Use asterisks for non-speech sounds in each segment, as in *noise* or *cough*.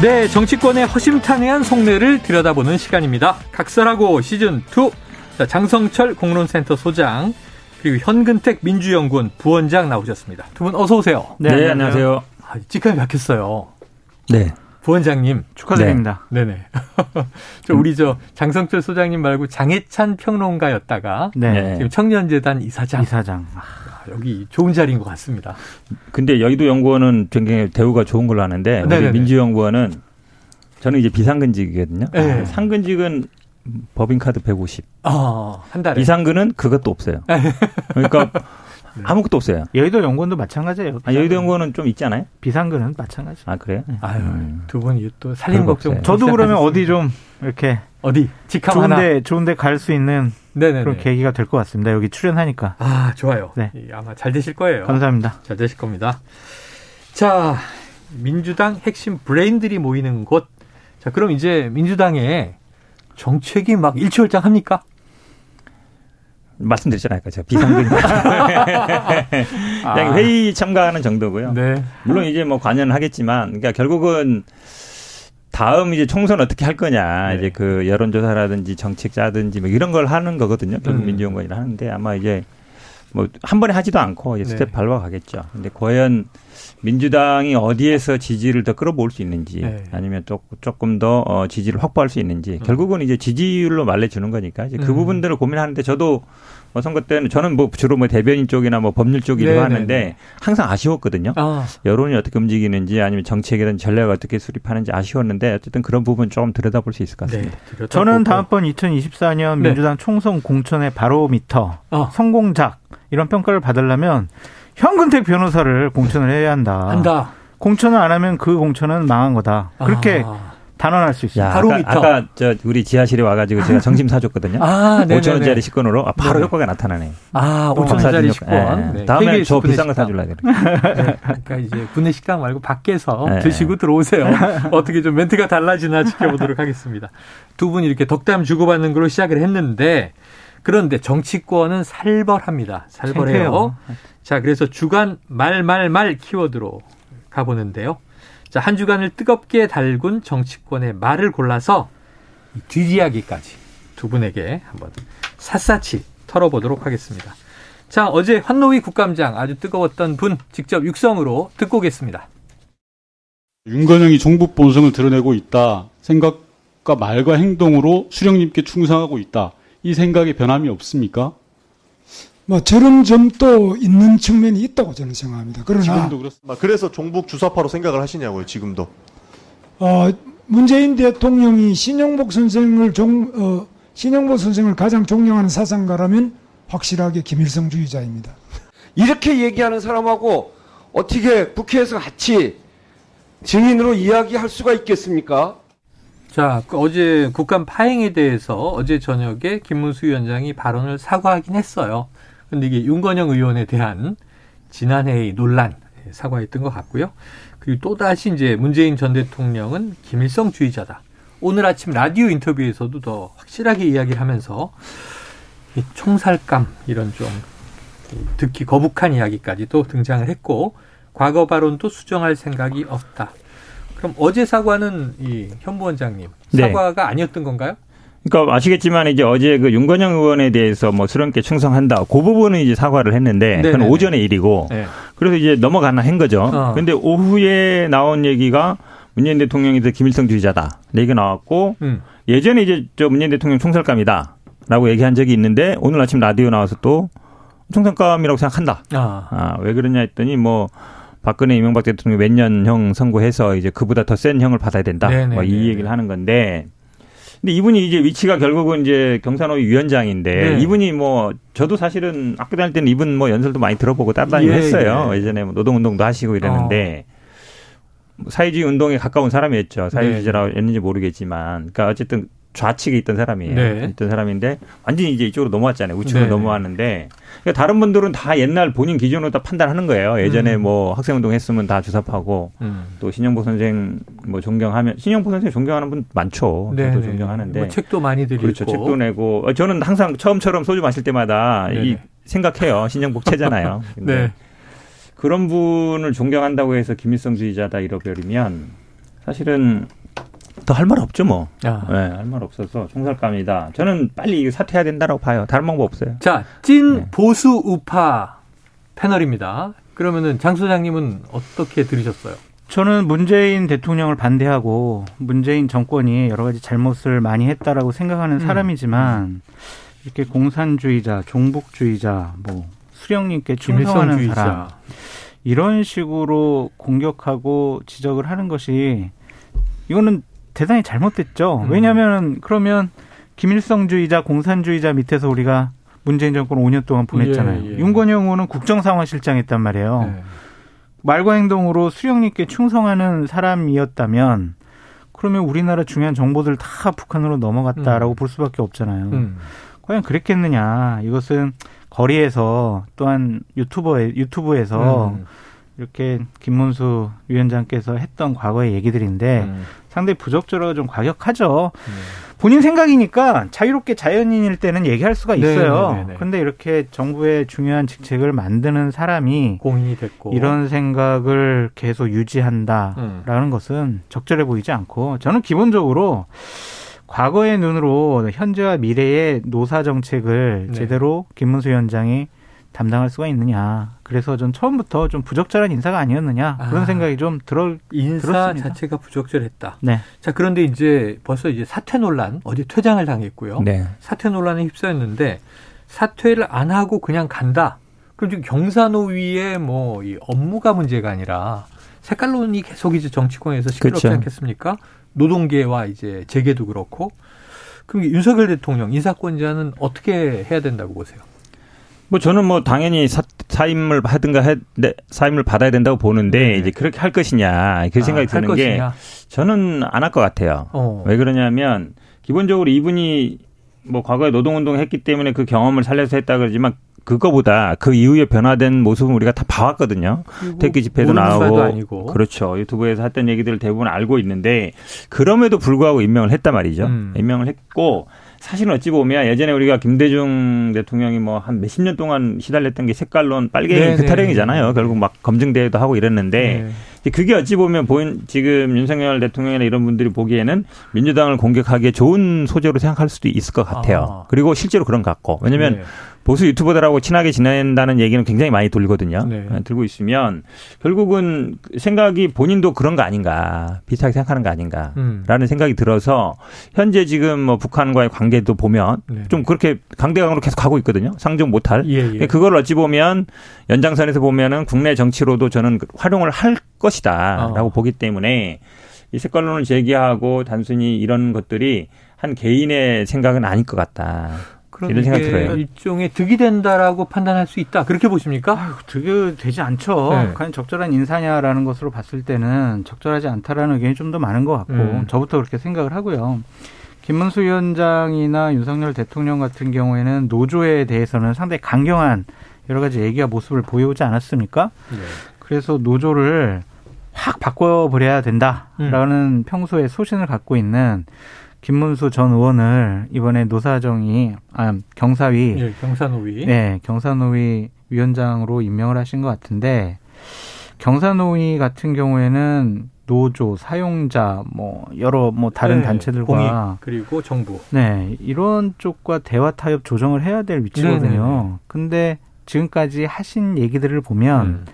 네, 정치권의 허심탄회한 속내를 들여다보는 시간입니다. 각설하고 시즌 2. 자, 장성철 공론센터 소장, 그리고 현근택 민주연구원 부원장 나오셨습니다. 두 분 어서 오세요. 네, 네 안녕하세요. 아, 직함이 바뀌었어요. 네. 부원장님. 축하드립니다. 네. 네네. *laughs* 저 우리 저 장성철 소장님 말고 장해찬 평론가였다가 네. 지금 청년재단 이사장. 이사장. 아, 여기 좋은 자리인 것 같습니다. 근데 여의도 연구원은 굉장히 대우가 좋은 걸로 아는데 우리 민주연구원은 저는 이제 비상근직이거든요. 네. 상근직은 법인카드 150. 아, 한 달에. 비상근은 그것도 없어요. 그러니까 아무것도 없어요. *laughs* 여의도 연구원도 마찬가지예요. 아, 여의도 연구원은 좀 있잖아요. 비상근은 마찬가지. 아 그래요? 네. 아유, 음. 두 분이 또 살림 걱정. 저도 그러면 어디 좀 이렇게 어디 직함 좋은데 하나. 좋은데 갈 수 있는 네네네. 그런 계기가 될 것 같습니다. 여기 출연하니까. 아 좋아요. 네. 아마 잘 되실 거예요. 감사합니다. 잘 되실 겁니다. 자 민주당 핵심 브레인들이 모이는 곳. 자 그럼 이제 민주당에 정책이 막 일취월장합니까? 말씀드렸잖아요. 제가 비상근 아. *laughs* *laughs* 회의 참가하는 정도고요. 네. 물론 이제 뭐 관여는 하겠지만, 그러니까 결국은 다음 이제 총선 어떻게 할 거냐, 네. 이제 그 여론조사라든지 정책 짜든지 뭐 이런 걸 하는 거거든요. 결국 음. 민주연구원이 하는데 아마 이제 뭐 한 번에 하지도 않고 이제 스텝 네. 밟아 가겠죠. 근데 과연 민주당이 어디에서 지지를 더 끌어모을 수 있는지 네. 아니면 또 조금 더 어, 지지를 확보할 수 있는지 음. 결국은 이제 지지율로 말해주는 거니까 이제 그 음. 부분들을 고민하는데 저도 뭐 선거 때는 저는 뭐 주로 뭐 대변인 쪽이나 뭐 법률 쪽 일을 네, 네, 하는데 네. 항상 아쉬웠거든요. 아. 여론이 어떻게 움직이는지 아니면 정책이든 전략을 어떻게 수립하는지 아쉬웠는데 어쨌든 그런 부분 조금 들여다볼 수 있을 것 같습니다. 네, 저는 다음번 2024년 민주당 총선 공천의 바로미터 어. 성공작 이런 평가를 받으려면 현근택 변호사를 공천을 해야 한다. 한다. 공천을 안 하면 그 공천은 망한 거다. 그렇게 아. 단언할 수 있어요. 바로 아까, 아까 저 우리 지하실에 와가지고 제가 *laughs* 정심 사줬거든요. 아, 5천 원짜리 식권으로 아, 바로 네. 효과가 나타나네. 아, 5천 원짜리 식권. 네. 다음에 저 비싼 거 사줄라 그래. 네. 그러니까 이제 군내 식당 말고 밖에서 네. 드시고 들어오세요. *laughs* 어떻게 좀 멘트가 달라지나 지켜보도록 하겠습니다. 두 분이 이렇게 덕담 주고받는 걸로 시작을 했는데 그런데 정치권은 살벌합니다. 살벌해요. 자, 그래서 주간 말말말 키워드로 가보는데요. 자, 한 주간을 뜨겁게 달군 정치권의 말을 골라서 뒷이야기까지 두 분에게 한번 샅샅이 털어보도록 하겠습니다. 자, 어제 환노위 국감장 아주 뜨거웠던 분 직접 육성으로 듣고 오겠습니다. 윤건영이 종북 본성을 드러내고 있다. 생각과 말과 행동으로 수령님께 충성하고 있다. 이 생각에 변함이 없습니까? 뭐 저런 점도 있는 측면이 있다고 저는 생각합니다. 그러나 지금도 그렇습니다. 그래서 종북 주사파로 생각을 하시냐고요, 지금도. 어, 문재인 대통령이 신영복 선생을 종, 어, 신영복 선생을 가장 존경하는 사상가라면 확실하게 김일성 주의자입니다. 이렇게 얘기하는 사람하고 어떻게 국회에서 같이 증인으로 이야기할 수가 있겠습니까? 자, 그 어제 국감 파행에 대해서 어제 저녁에 김문수 위원장이 발언을 사과하긴 했어요. 근데 이게 윤건영 의원에 대한 지난해의 논란 사과했던 것 같고요. 그리고 또 다시 이제 문재인 전 대통령은 김일성 주의자다. 오늘 아침 라디오 인터뷰에서도 더 확실하게 이야기를 하면서 이 총살감 이런 좀 듣기 거북한 이야기까지 또 등장을 했고 과거 발언도 수정할 생각이 없다. 그럼 어제 사과는 이 현 부원장님 네. 사과가 네. 아니었던 건가요? 그러니까 아시겠지만 이제 어제 그 윤건영 의원에 대해서 뭐 수렴께 충성한다. 그 부분은 이제 사과를 했는데 그건 오전의 일이고 네. 그래서 이제 넘어가나 한 거죠. 어. 근데 오후에 나온 얘기가 문재인 대통령이 더 김일성 주의자다. 얘기가 나왔고 음. 예전에 이제 저 문재인 대통령 총살감이다. 라고 얘기한 적이 있는데 오늘 아침 라디오 나와서 또 총살감이라고 생각한다. 아. 아, 왜 그러냐 했더니 뭐 박근혜 이명박 대통령이 몇 년형 선고해서 이제 그보다 더 센 형을 받아야 된다. 뭐 이 얘기를 하는 건데 근데 이분이 이제 위치가 결국은 이제 경산호위 위원장인데 네. 이분이 뭐 저도 사실은 학교 다닐 때는 이분 뭐 연설도 많이 들어보고 따라다니고 예, 했어요. 예. 예전에 뭐 노동운동도 하시고 이랬는데 어. 사회주의 운동에 가까운 사람이었죠. 사회주의자라고 네. 했는지 모르겠지만, 그러니까 어쨌든 좌측에 있던 사람이에요. 네. 있던 사람인데 완전히 이제 이쪽으로 넘어왔잖아요. 우측으로 네. 넘어왔는데 그러니까 다른 분들은 다 옛날 본인 기준으로 다 판단하는 거예요. 예전에 음. 뭐 학생운동 했으면 다 주사파고 음. 또 신영보 선생 뭐 존경하면 신영보 선생 존경하는 분 많죠. 네. 저도 존경하는데 뭐 책도 많이 드리고 그렇죠. 책도 내고 어, 저는 항상 처음처럼 소주 마실 때마다 이 생각해요. 신영복 채잖아요. *laughs* 네. 그런 분을 존경한다고 해서 김일성주의자다 잃어버리면 사실은 더 할 말 없죠 뭐. 아. 네, 할말 없어서 총살감이다. 저는 빨리 사퇴해야 된다라고 봐요. 다른 방법 없어요. 자, 찐 네. 보수 우파 패널입니다. 그러면은 장 소장님은 어떻게 들으셨어요? 저는 문재인 대통령을 반대하고 문재인 정권이 여러 가지 잘못을 많이 했다라고 생각하는 음. 사람이지만 이렇게 공산주의자, 종북주의자, 뭐 수령님께 충성하는 사람 이런 식으로 공격하고 지적을 하는 것이 이거는 대단히 잘못됐죠. 음. 왜냐하면 그러면 김일성주의자, 공산주의자 밑에서 우리가 문재인 정권 5년 동안 보냈잖아요. 예, 예. 윤건영 의원은 국정상황실장 했단 말이에요. 예. 말과 행동으로 수령님께 충성하는 사람이었다면 그러면 우리나라 중요한 정보들 다 북한으로 넘어갔다라고 음. 볼 수밖에 없잖아요. 음. 과연 그랬겠느냐. 이것은 거리에서 또한 유튜버 유튜브에서 음. 이렇게 김문수 위원장께서 했던 과거의 얘기들인데 음. 상당히 부적절하고 좀 과격하죠. 음. 본인 생각이니까 자유롭게 자연인일 때는 얘기할 수가 네, 있어요. 네, 네, 네. 그런데 이렇게 정부의 중요한 직책을 만드는 사람이 공인이 됐고 이런 생각을 계속 유지한다라는 음. 것은 적절해 보이지 않고 저는 기본적으로 과거의 눈으로 현재와 미래의 노사 정책을 네. 제대로 김문수 위원장이 담당할 수가 있느냐. 그래서 전 처음부터 좀 부적절한 인사가 아니었느냐 그런 아, 생각이 좀 들어 인사 들었습니다. 자체가 부적절했다. 네. 자 그런데 이제 벌써 이제 사퇴 논란 어제 퇴장을 당했고요. 네. 사퇴 논란에 휩싸였는데 사퇴를 안 하고 그냥 간다. 그럼 지금 경사노위의 뭐 이 업무가 문제가 아니라 색깔론이 계속 이제 정치권에서 시끄럽지 그렇죠. 않겠습니까? 노동계와 이제 재계도 그렇고 그럼 윤석열 대통령 인사권자는 어떻게 해야 된다고 보세요? 뭐 저는 뭐 당연히 사, 사임을 하든가 해, 네, 사임을 받아야 된다고 보는데 네. 이제 그렇게 할 것이냐 그 생각이 아, 드는 게 저는 안 할 것 같아요. 어. 왜 그러냐면 기본적으로 이분이 뭐 과거에 노동운동 했기 때문에 그 경험을 살려서 했다 그러지만 그거보다 그 이후에 변화된 모습은 우리가 다 봐왔거든요. 택기 집회도 나오고 아니고. 그렇죠. 유튜브에서 했던 얘기들을 대부분 알고 있는데 그럼에도 불구하고 임명을 했단 말이죠. 음. 임명을 했고 사실은 어찌 보면 예전에 우리가 김대중 대통령이 뭐 한 몇십 년 동안 시달렸던 게 색깔론 빨갱이 네네. 그 타령이잖아요. 결국 막 검증대회도 하고 이랬는데 네. 그게 어찌 보면 보인 지금 윤석열 대통령이나 이런 분들이 보기에는 민주당을 공격하기에 좋은 소재로 생각할 수도 있을 것 같아요. 아. 그리고 실제로 그런 것 같고 왜냐면 네. 보수 유튜버들하고 친하게 지낸다는 얘기는 굉장히 많이 돌거든요. 네. 네. 들고 있으면 결국은 생각이 본인도 그런 거 아닌가 비슷하게 생각하는 거 아닌가라는 음. 생각이 들어서 현재 지금 뭐 북한과의 관계도 보면 네. 좀 그렇게 강대강으로 계속 가고 있거든요. 상정 못할. 예, 예. 그걸 어찌 보면 연장선에서 보면은 국내 정치로도 저는 활용을 할 것이다라고 어. 보기 때문에 이 색깔론을 제기하고 단순히 이런 것들이 한 개인의 생각은 아닐 것 같다. 이런 생각 들어요. 일종의 득이 된다라고 판단할 수 있다. 그렇게 보십니까? 아유, 득이 되지 않죠. 네. 과연 적절한 인사냐라는 것으로 봤을 때는 적절하지 않다라는 의견이 좀 더 많은 것 같고 음. 저부터 그렇게 생각을 하고요. 김문수 위원장이나 윤석열 대통령 같은 경우에는 노조에 대해서는 상당히 강경한 여러 가지 얘기와 모습을 보여오지 않았습니까? 네. 그래서 노조를 확 바꿔버려야 된다라는 음. 평소에 소신을 갖고 있는 김문수 전 의원을 이번에 노사정이 아 경사위 네, 경사노위 네 경사노위 위원장으로 임명을 하신 것 같은데 경사노위 같은 경우에는 노조 사용자 뭐 여러 뭐 다른 네, 단체들과 공익, 그리고 정부 네 이런 쪽과 대화 타협 조정을 해야 될 위치거든요. 네네. 근데 지금까지 하신 얘기들을 보면 음.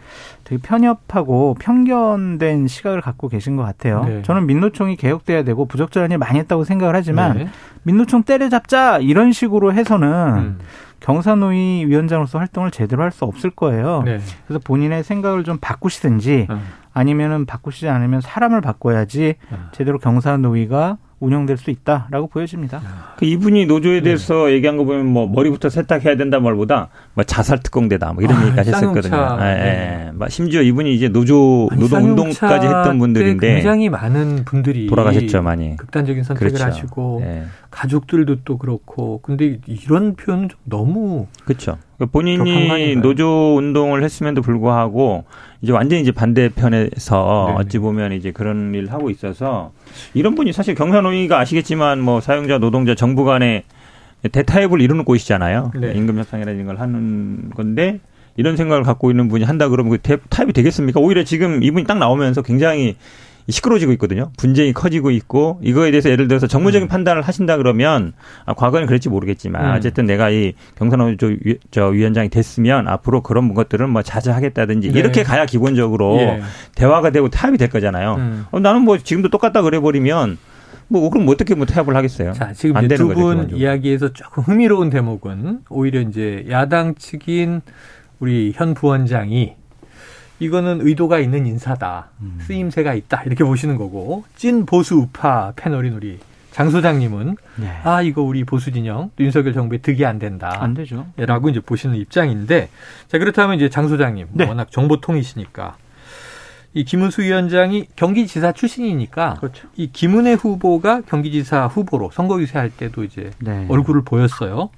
되게 편협하고 편견된 시각을 갖고 계신 것 같아요. 네. 저는 민노총이 개혁돼야 되고 부적절한 일 많이 했다고 생각을 하지만 네. 민노총 때려잡자 이런 식으로 해서는 음. 경사노위 위원장으로서 활동을 제대로 할 수 없을 거예요. 네. 그래서 본인의 생각을 좀 바꾸시든지 음. 아니면은 바꾸시지 않으면 사람을 바꿔야지 음. 제대로 경사노위가 운영될 수 있다라고 보여집니다. 그 이분이 노조에 네. 대해서 네. 얘기한 거 보면 뭐 머리부터 세탁해야 된다 말보다 뭐 자살 특공대다 뭐 이런 아, 얘기까지 했었거든요. 예, 네. 예. 심지어 이분이 이제 노조 아니, 노동 운동까지 했던 분들인데 굉장히 많은 분들이 돌아가셨죠 많이 극단적인 선택을 그렇죠. 하시고 예. 가족들도 또 그렇고 근데 이런 표현은 좀 너무 그렇죠. 그러니까 본인이 노조 운동을 했음에도 불구하고 이제 완전히 이제 반대편에서 네네. 어찌 보면 이제 그런 일을 하고 있어서 이런 분이 사실 경사노위가 아시겠지만 뭐 사용자 노동자 정부 간의 대타협을 이루는 곳이잖아요. 네. 임금 협상이라는 걸 하는 건데 이런 생각을 갖고 있는 분이 한다 그러면 그 타협이 되겠습니까? 오히려 지금 이분이 딱 나오면서 굉장히 시끄러워지고 있거든요. 분쟁이 커지고 있고 이거에 대해서 예를 들어서 정무적인 음. 판단을 하신다 그러면 아, 과거에는 그랬지 모르겠지만 음. 어쨌든 내가 이 경선호 저, 저 위원장이 됐으면 앞으로 그런 것들은 뭐 자제하겠다든지 네. 이렇게 가야 기본적으로 예. 대화가 되고 타협이 될 거잖아요. 음. 어, 나는 뭐 지금도 똑같다 그래 버리면 뭐 그럼 어떻게 뭐 타협을 하겠어요? 자, 지금 두분 이야기에서 조금 흥미로운 대목은 오히려 이제 야당 측인 우리 현 부원장이 이거는 의도가 있는 인사다. 음. 쓰임새가 있다. 이렇게 보시는 거고 찐 보수 우파 패널인 우리 장 소장님은 네. 아 이거 우리 보수 진영 윤석열 정부에 득이 안 된다. 안 되죠. 라고 이제 보시는 입장인데 자 그렇다면 이제 장 소장님 네. 워낙 정보통이시니까 이 김은수 위원장이 경기지사 출신이니까 그렇죠. 이 김은혜 후보가 경기지사 후보로 선거 유세할 때도 이제 네. 얼굴을 보였어요.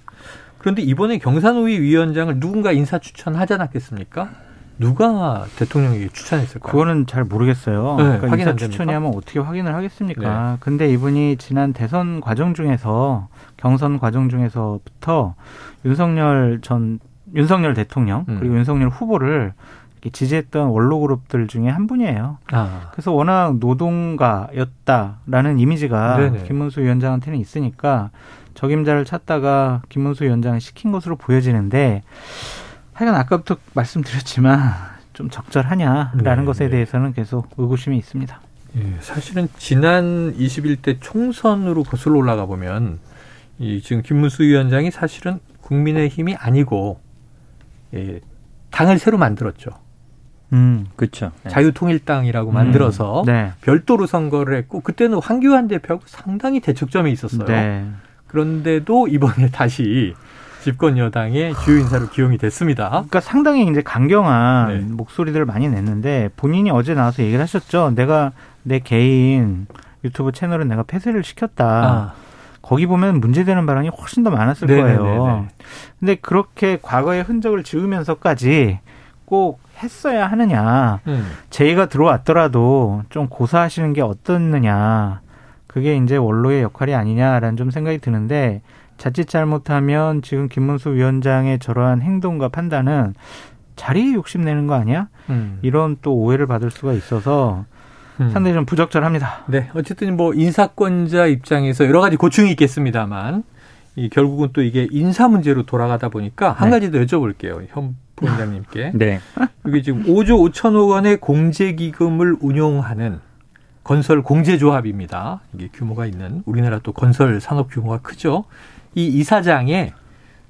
그런데 이번에 경산호위 위원장을 누군가 인사 추천하지 않았겠습니까? 누가 대통령에게 추천했을까요? 그거는 잘 모르겠어요. 네, 그러니까 확인 인사 추천이 하면 어떻게 확인을 하겠습니까? 네. 근데 이분이 지난 대선 과정 중에서 경선 과정 중에서부터 윤석열 전 윤석열 대통령 음. 그리고 윤석열 후보를 지지했던 원로 그룹들 중에 한 분이에요. 아. 그래서 워낙 노동가였다라는 이미지가 네네. 김문수 위원장한테는 있으니까 적임자를 찾다가 김문수 위원장을 시킨 것으로 보여지는데 하여간 아까부터 말씀드렸지만 좀 적절하냐라는 네, 것에 대해서는 계속 의구심이 있습니다. 예, 사실은 지난 21대 총선으로 거슬러 올라가 보면 이 지금 김문수 위원장이 사실은 국민의힘이 아니고 예, 당을 새로 만들었죠. 음, 그렇죠. 네. 자유통일당이라고 음, 만들어서 네. 별도로 선거를 했고 그때는 황교안 대표하고 상당히 대척점에 있었어요. 네. 그런데도 이번에 다시 집권 여당의 주요 인사로 기용이 됐습니다. 그러니까 상당히 이제 강경한 네. 목소리들을 많이 냈는데 본인이 어제 나와서 얘기를 하셨죠. 내가 내 개인 유튜브 채널은 내가 폐쇄를 시켰다. 아. 거기 보면 문제되는 발언이 훨씬 더 많았을 네네네네. 거예요. 근데 그렇게 과거의 흔적을 지우면서까지 꼭 했어야 하느냐. 음. 제의가 들어왔더라도 좀 고사하시는 게 어떻느냐. 그게 이제 원로의 역할이 아니냐라는 좀 생각이 드는데 자칫 잘못하면 지금 김문수 위원장의 저러한 행동과 판단은 자리에 욕심내는 거 아니야? 음. 이런 또 오해를 받을 수가 있어서 음. 상당히 좀 부적절합니다. 네. 어쨌든 뭐 인사권자 입장에서 여러 가지 고충이 있겠습니다만 이 결국은 또 이게 인사 문제로 돌아가다 보니까 한 네. 가지 더 여쭤볼게요. 현 부원장님께. *laughs* 네. 이게 지금 5조 5천억 원의 공제기금을 운용하는 건설 공제조합입니다. 이게 규모가 있는 우리나라 또 건설 산업 규모가 크죠. 이 이사장의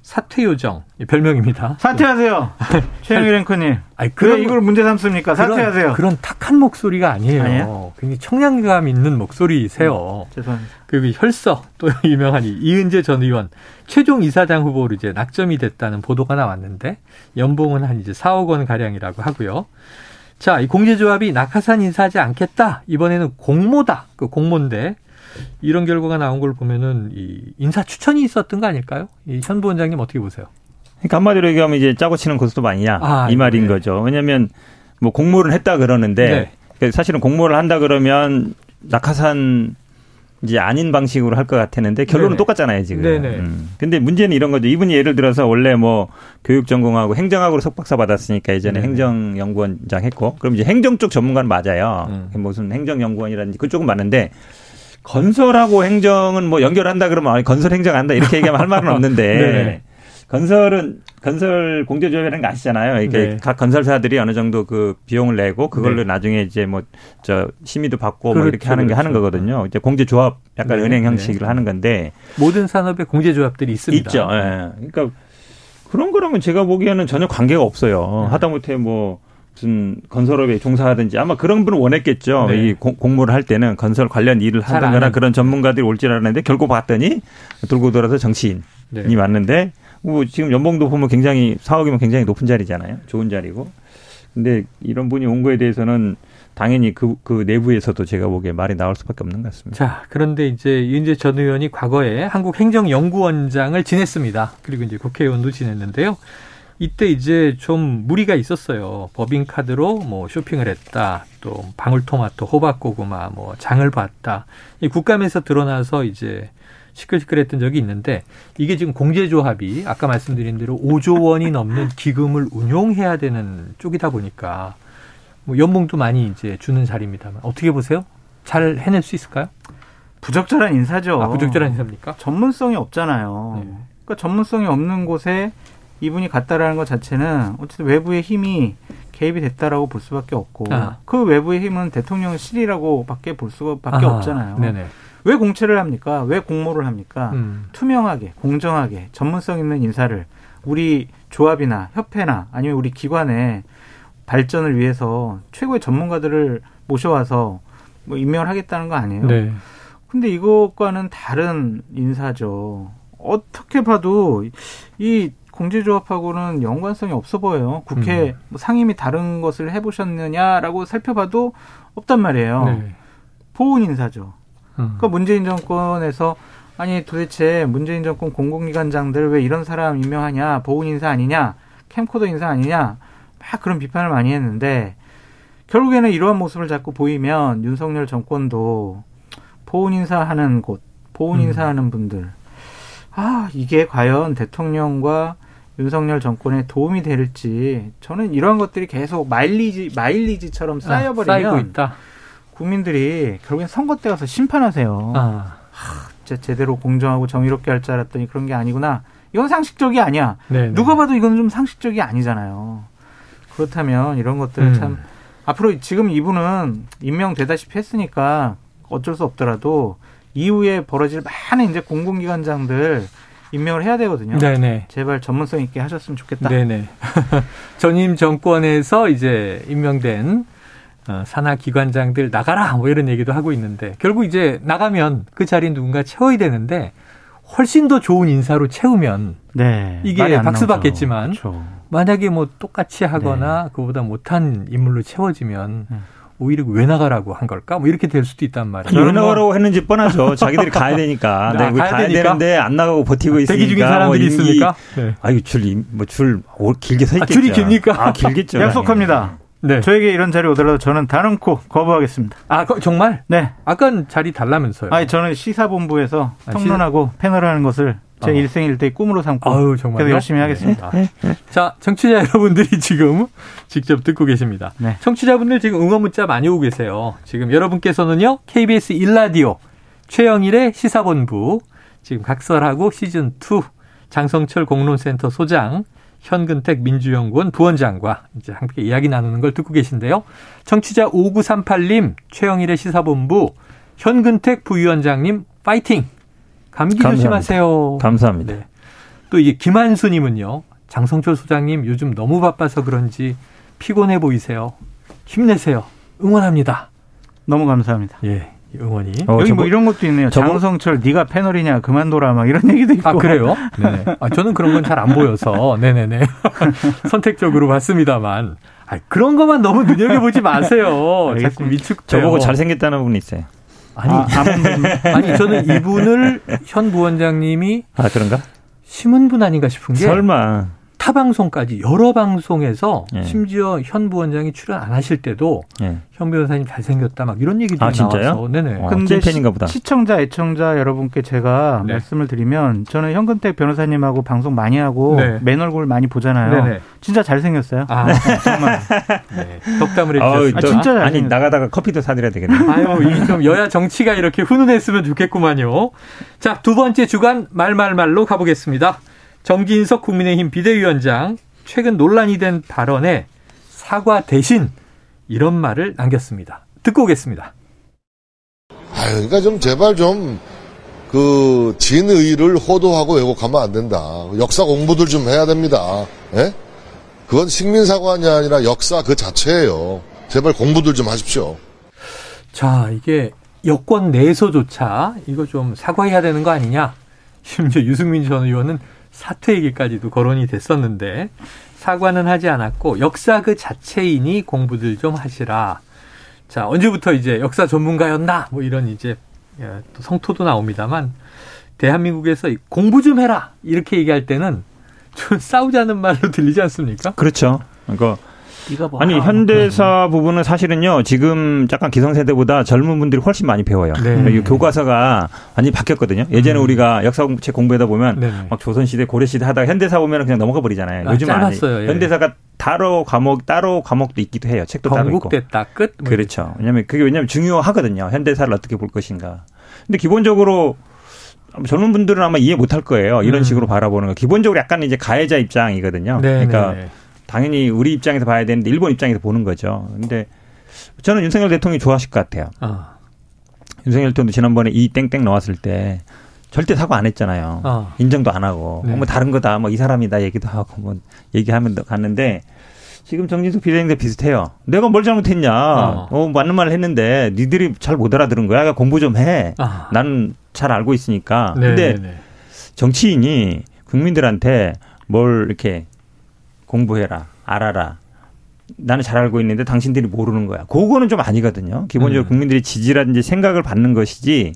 사퇴 요정 별명입니다. 사퇴하세요. *laughs* 최영일 랭커님. 아니 그런 이걸 문제 삼습니까? 사퇴하세요. 그런, 그런 탁한 목소리가 아니에요. 아니에요? 굉장히 청량감 있는 목소리세요. 음, 죄송합니다. 그리고 혈서 또 *laughs* 유명한 이은재 전 의원 최종 이사장 후보로 이제 낙점이 됐다는 보도가 나왔는데 연봉은 한 이제 4억 원 가량이라고 하고요. 자, 이 공제조합이 낙하산 인사하지 않겠다. 이번에는 공모다. 그 공모인데 이런 결과가 나온 걸 보면은 이 인사 추천이 있었던 거 아닐까요? 이현 부원장님 어떻게 보세요? 그러니까 한마디로 얘기하면 이제 짜고 치는 고스톱 아니냐 아, 이 말인 네. 거죠. 왜냐하면 뭐 공모를 했다 그러는데 네. 그러니까 사실은 공모를 한다 그러면 낙하산 이제 아닌 방식으로 할 것 같았는데 결론은 네네. 똑같잖아요 지금. 네네. 음. 근데 문제는 이런 거죠. 이분이 예를 들어서 원래 뭐 교육 전공하고 행정학으로 석박사 받았으니까 예전에 네네. 행정연구원장 했고 그럼 이제 행정 쪽 전문가는 맞아요. 음. 무슨 행정연구원이라든지 그쪽은 맞는데 건설하고 행정은 뭐 연결한다 그러면 건설 행정 한다 이렇게 얘기하면 할 말은 없는데 *laughs* 건설은 건설 공제조합이라는 거 아시잖아요. 그러니까 네. 각 건설사들이 어느 정도 그 비용을 내고 그걸로 네. 나중에 이제 뭐 저 심의도 받고 그렇죠, 뭐 이렇게 하는 그렇죠. 게 하는 거거든요. 이제 공제조합 약간 네. 은행 네. 하는 건데 모든 산업에 공제조합들이 있습니다. 있죠. 예. 그러니까 그런 거라면 제가 보기에는 전혀 관계가 없어요. 네. 하다못해 뭐 무슨 건설업에 종사하든지 아마 그런 분을 원했겠죠. 네. 이 공, 공모를 할 때는 건설 관련 일을 하든거나 그런 전문가들이 올 줄 알았는데 결국 봤더니 돌고 돌아서 정치인이 네. 왔는데 뭐 지금 연봉도 보면 굉장히 4억이면 굉장히 높은 자리잖아요. 좋은 자리고. 근데 이런 분이 온 거에 대해서는 당연히 그, 그 내부에서도 제가 보기에 말이 나올 수밖에 없는 것 같습니다. 자, 그런데 이제 윤재 전 의원이 과거에 한국행정연구원장을 지냈습니다. 그리고 이제 국회의원도 지냈는데요. 이때 이제 좀 무리가 있었어요. 법인카드로 뭐 쇼핑을 했다. 또 방울토마토, 호박고구마, 뭐 장을 봤다. 이 국감에서 드러나서 이제 시끌시끌했던 적이 있는데 이게 지금 공제조합이 아까 말씀드린 대로 5조 원이 넘는 기금을 운용해야 되는 쪽이다 보니까 뭐 연봉도 많이 이제 주는 자리입니다만 어떻게 보세요? 잘 해낼 수 있을까요? 부적절한 인사죠. 아, 부적절한 인사입니까? 전문성이 없잖아요. 네. 그러니까 전문성이 없는 곳에 이분이 갔다라는 것 자체는 어쨌든 외부의 힘이 개입이 됐다라고 볼 수밖에 없고 아. 그 외부의 힘은 대통령실이라고밖에 볼 수밖에 아. 없잖아요. 네네. 왜 공채를 합니까? 왜 공모를 합니까? 음. 투명하게, 공정하게, 전문성 있는 인사를 우리 조합이나 협회나 아니면 우리 기관의 발전을 위해서 최고의 전문가들을 모셔와서 뭐 임명을 하겠다는 거 아니에요? 네. 근데 이것과는 다른 인사죠. 어떻게 봐도 이 공제조합하고는 연관성이 없어 보여요. 국회 음. 뭐 상임위 다른 것을 해보셨느냐라고 살펴봐도 없단 말이에요. 네. 보훈 인사죠. 음. 그러니까 문재인 정권에서 아니 도대체 문재인 정권 공공기관장들 왜 이런 사람 임명하냐 보훈 인사 아니냐 캠코더 인사 아니냐 막 그런 비판을 많이 했는데 결국에는 이러한 모습을 자꾸 보이면 윤석열 정권도 보훈 인사하는 곳 보훈 음. 인사하는 분들 아 이게 과연 대통령과 윤석열 정권에 도움이 될지 저는 이러한 것들이 계속 마일리지 마일리지처럼 아, 쌓여버리면 아, 있다. 국민들이 결국엔 선거 때 가서 심판하세요. 아. 하, 제대로 공정하고 정의롭게 할 줄 알았더니 그런 게 아니구나. 이건 상식적이 아니야. 네네. 네. 누가 봐도 이건 좀 상식적이 아니잖아요. 그렇다면 이런 것들을 음. 참 앞으로 지금 이분은 임명되다시피 했으니까 어쩔 수 없더라도 이후에 벌어질 많은 이제 공공기관장들 임명을 해야 되거든요. 네네. 제발 전문성 있게 하셨으면 좋겠다. 네네. *laughs* 전임 정권에서 이제 임명된 어, 산하 기관장들 나가라 뭐 이런 얘기도 하고 있는데 결국 이제 나가면 그 자리는 누군가 채워야 되는데 훨씬 더 좋은 인사로 채우면 네, 이게 박수 받겠지만 그렇죠. 만약에 뭐 똑같이 하거나 네. 그보다 못한 인물로 채워지면 네. 오히려 왜 나가라고 한 걸까? 뭐 이렇게 될 수도 있단 말이에요. 왜 나가라고 했는지 뻔하죠. *laughs* 자기들이 가야 되니까. 네, 가야, 가야 되는데 안 나가고 버티고 있으니까. 대기 중인 사람들이 뭐 있습니까? 네. 아유 줄, 뭐줄 길게 서 있겠죠. 아, 줄이 깁니까? 아, 길겠죠. *laughs* 약속합니다. 네. 저에게 이런 자리 오더라도 저는 단언코 거부하겠습니다. 아, 정말? 네. 아까 자리 달라면서요. 아니, 저는 시사본부에서 아, 평론하고 시... 패널 하는 것을 제 어. 일생일 대 꿈으로 삼고 아유, 정말 계속 열심히 하겠습니다. 네. 자, 청취자 여러분들이 지금 직접 듣고 계십니다. 네. 청취자분들 지금 응원 문자 많이 오고 계세요. 지금 여러분께서는요. KBS 일라디오 최영일의 시사본부 지금 각설하고 시즌 2 장성철 공론센터 소장 현근택 민주연구원 부원장과 이제 함께 이야기 나누는 걸 듣고 계신데요. 청취자 5938님, 최영일의 시사본부, 현근택 부위원장님, 파이팅! 감기 감사합니다. 조심하세요. 감사합니다. 네. 또 이게 김한수님은요, 장성철 소장님 요즘 너무 바빠서 그런지 피곤해 보이세요. 힘내세요. 응원합니다. 너무 감사합니다. 예. 응원이. 어, 여기 뭐 이런 것도 있네요. 장성철 네가 패널이냐 그만둬라 막 이런 얘기도 있고. 아 그래요? *laughs* 네. 아 저는 그런 건 잘 안 보여서 네네네 *laughs* 선택적으로 봤습니다만. 아 그런 것만 너무 눈여겨 보지 마세요. 자꾸 위축. 저보고 잘생겼다는 분이 있어요. 아니, 아, *laughs* 아니 저는 이분을 현 부원장님이 아 그런가? 심은 분 아닌가 싶은 게 설마 타 방송까지 여러 방송에서 예. 심지어 현 부원장이 출연 안 하실 때도 예. 현 변호사님 잘생겼다 막 이런 얘기도 아, 나와서 네네. 어, 근데 찐팬인가 보다. 시 청자 애청자 여러분께 제가 네. 말씀을 드리면 저는 현근택 변호사님하고 방송 많이 하고 네. 맨 얼굴 많이 보잖아요. 네네. 진짜 잘생겼어요. 아, 네. 정말. 네. 덕담을 해주셨습니다. 아, 진짜 잘생겼 아니 나가다가 커피도 사드려야 되겠네. 아유, 이좀 여야 정치가 이렇게 훈훈했으면 좋겠구만요. 자, 두 번째 주간 말말말로 가보겠습니다. 정진석 국민의힘 비대위원장 최근 논란이 된 발언에 사과 대신 이런 말을 남겼습니다. 듣고 오겠습니다. 아, 그러니까 좀 제발 좀 그 진의를 호도하고 왜곡하면 안 된다. 역사 공부들 좀 해야 됩니다. 예? 그건 식민 사관이 아니라 역사 그 자체예요. 제발 공부들 좀 하십시오. 자, 이게 여권 내에서조차 이거 좀 사과해야 되는 거 아니냐? *laughs* 심지어 유승민 전 의원은 사퇴 얘기까지도 거론이 됐었는데 사과는 하지 않았고 역사 그 자체이니 공부들 좀 하시라. 자 언제부터 이제 역사 전문가였나 뭐 이런 이제 예, 또 성토도 나옵니다만 대한민국에서 공부 좀 해라 이렇게 얘기할 때는 좀 *laughs* 싸우자는 말로 들리지 않습니까? 그렇죠. 그러니까 뭐 아니 현대사 음. 부분은 사실은요 지금 약간 기성세대보다 젊은 분들이 훨씬 많이 배워요. 네. 이 교과서가 완전히 바뀌었거든요. 예전에 음. 우리가 역사책 공부하다 보면 네 막 조선시대 고려시대 하다가 현대사 보면 그냥 넘어가 버리잖아요. 아, 요즘 은 아니. 예. 현대사가 따로 과목 따로 과목도 있기도 해요. 책도 따로 있고. 건국됐다 끝. 뭐 그렇죠. 왜냐하면 그게 왜냐하면 중요하거든요. 현대사를 어떻게 볼 것인가. 근데 기본적으로 젊은 분들은 아마 이해 못할 거예요. 이런 음. 식으로 바라보는 거. 기본적으로 약간 이제 가해자 입장이거든요. 네, 그러니까 네, 네. 당연히 우리 입장에서 봐야 되는데 일본 입장에서 보는 거죠. 근데 저는 윤석열 대통령이 좋아하실 것 같아요. 아. 윤석열 대통령도 지난번에 이 땡땡 나왔을 때 절대 사과 안 했잖아요. 어. 인정도 안 하고 네. 뭐 다른 거다 뭐 이 사람이다 얘기도 하고 뭐 얘기하면 갔는데 지금 정진석 비대위원장 비슷해요. 내가 뭘 잘못했냐? 어, 어 맞는 말을 했는데 니들이 잘 못 알아들은 거야. 공부 좀 해. 아. 나는 잘 알고 있으니까. 네, 근데 네, 네. 정치인이 국민들한테 뭘 이렇게 공부해라, 알아라. 나는 잘 알고 있는데 당신들이 모르는 거야. 그거는 좀 아니거든요. 기본적으로 음. 국민들이 지지라든지 생각을 받는 것이지